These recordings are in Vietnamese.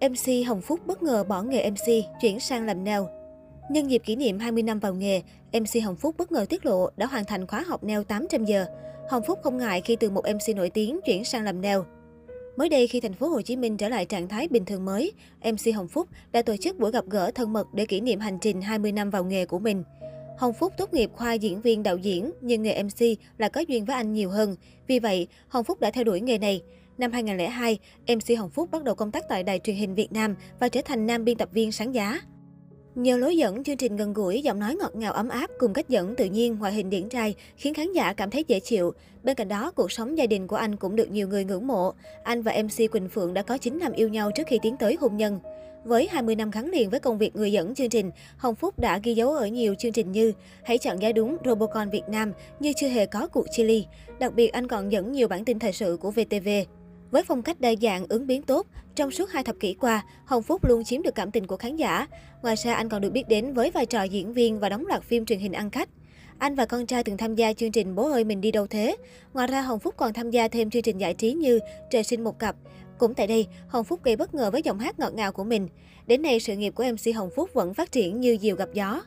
MC Hồng Phúc bất ngờ bỏ nghề MC, chuyển sang làm nail. Nhân dịp kỷ niệm 20 năm vào nghề, MC Hồng Phúc bất ngờ tiết lộ đã hoàn thành khóa học nail 800 giờ. Hồng Phúc không ngại khi từ một MC nổi tiếng chuyển sang làm nail. Mới đây khi thành phố Hồ Chí Minh trở lại trạng thái bình thường mới, MC Hồng Phúc đã tổ chức buổi gặp gỡ thân mật để kỷ niệm hành trình 20 năm vào nghề của mình. Hồng Phúc tốt nghiệp khoa diễn viên đạo diễn, nhưng nghề MC là có duyên với anh nhiều hơn. Vì vậy, Hồng Phúc đã theo đuổi nghề này. Năm 2002, MC Hồng Phúc bắt đầu công tác tại đài truyền hình Việt Nam và trở thành nam biên tập viên sáng giá. Nhờ lối dẫn, chương trình gần gũi, giọng nói ngọt ngào ấm áp cùng cách dẫn tự nhiên, ngoại hình điển trai khiến khán giả cảm thấy dễ chịu. Bên cạnh đó, cuộc sống gia đình của anh cũng được nhiều người ngưỡng mộ. Anh và MC Quỳnh Phượng đã có 9 năm yêu nhau trước khi tiến tới hôn nhân. Với 20 năm gắn liền với công việc người dẫn chương trình, Hồng Phúc đã ghi dấu ở nhiều chương trình như Hãy chọn giá đúng Robocon Việt Nam như chưa hề có cuộc chia ly. Đặc biệt anh còn dẫn nhiều bản tin thời sự của VTV. Với phong cách đa dạng, ứng biến tốt, trong suốt hai thập kỷ qua, Hồng Phúc luôn chiếm được cảm tình của khán giả. Ngoài ra, anh còn được biết đến với vai trò diễn viên và đóng loạt phim truyền hình ăn khách. Anh và con trai từng tham gia chương trình Bố ơi mình đi đâu thế. Ngoài ra, Hồng Phúc còn tham gia thêm chương trình giải trí như Trời sinh một cặp. Cũng tại đây, Hồng Phúc gây bất ngờ với giọng hát ngọt ngào của mình. Đến nay, sự nghiệp của MC Hồng Phúc vẫn phát triển như diều gặp gió.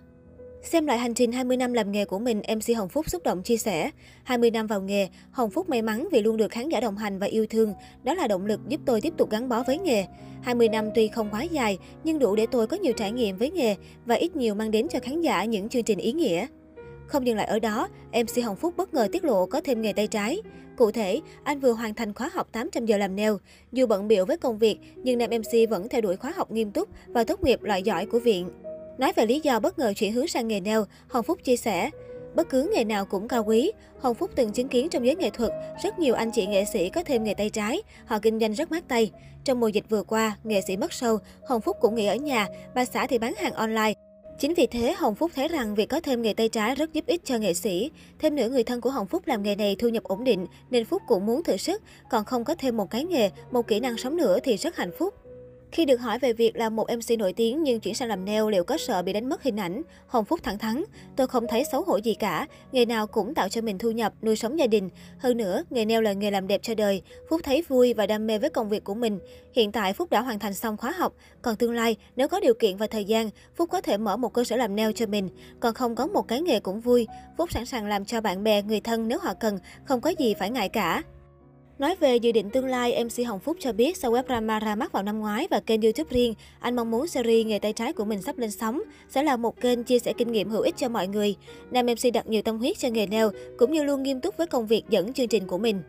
Xem lại hành trình 20 năm làm nghề của mình, MC Hồng Phúc xúc động chia sẻ. 20 năm vào nghề, Hồng Phúc may mắn vì luôn được khán giả đồng hành và yêu thương. Đó là động lực giúp tôi tiếp tục gắn bó với nghề. 20 năm tuy không quá dài, nhưng đủ để tôi có nhiều trải nghiệm với nghề và ít nhiều mang đến cho khán giả những chương trình ý nghĩa. Không dừng lại ở đó, MC Hồng Phúc bất ngờ tiết lộ có thêm nghề tay trái. Cụ thể, anh vừa hoàn thành khóa học 800 giờ làm nail. Dù bận biểu với công việc, nhưng nam MC vẫn theo đuổi khóa học nghiêm túc và tốt nghiệp loại giỏi của viện. Nói về lý do bất ngờ chuyển hướng sang nghề nail, Hồng Phúc chia sẻ, Bất cứ nghề nào cũng cao quý. Hồng Phúc từng chứng kiến trong giới nghệ thuật, rất nhiều anh chị nghệ sĩ có thêm nghề tay trái, họ kinh doanh rất mát tay. Trong mùa dịch vừa qua, nghệ sĩ mất sâu, Hồng Phúc cũng nghỉ ở nhà, bà xã thì bán hàng online. Chính vì thế, Hồng Phúc thấy rằng việc có thêm nghề tay trái rất giúp ích cho nghệ sĩ. Thêm nữa, người thân của Hồng Phúc làm nghề này thu nhập ổn định, nên Phúc cũng muốn thử sức. Còn không có thêm một cái nghề, một kỹ năng sống nữa thì rất hạnh phúc. Khi được hỏi về việc là một MC nổi tiếng nhưng chuyển sang làm nail liệu có sợ bị đánh mất hình ảnh, Hồng Phúc thẳng thắn, tôi không thấy xấu hổ gì cả, nghề nào cũng tạo cho mình thu nhập, nuôi sống gia đình. Hơn nữa, nghề nail là nghề làm đẹp cho đời, Phúc thấy vui và đam mê với công việc của mình. Hiện tại Phúc đã hoàn thành xong khóa học, còn tương lai nếu có điều kiện và thời gian, Phúc có thể mở một cơ sở làm nail cho mình, còn không có một cái nghề cũng vui. Phúc sẵn sàng làm cho bạn bè, người thân nếu họ cần, không có gì phải ngại cả. Nói về dự định tương lai, MC Hồng Phúc cho biết sau web drama ra mắt vào năm ngoái và kênh YouTube riêng, anh mong muốn series nghề tay trái của mình sắp lên sóng sẽ là một kênh chia sẻ kinh nghiệm hữu ích cho mọi người. Nam MC đặt nhiều tâm huyết cho nghề nail cũng như luôn nghiêm túc với công việc dẫn chương trình của mình.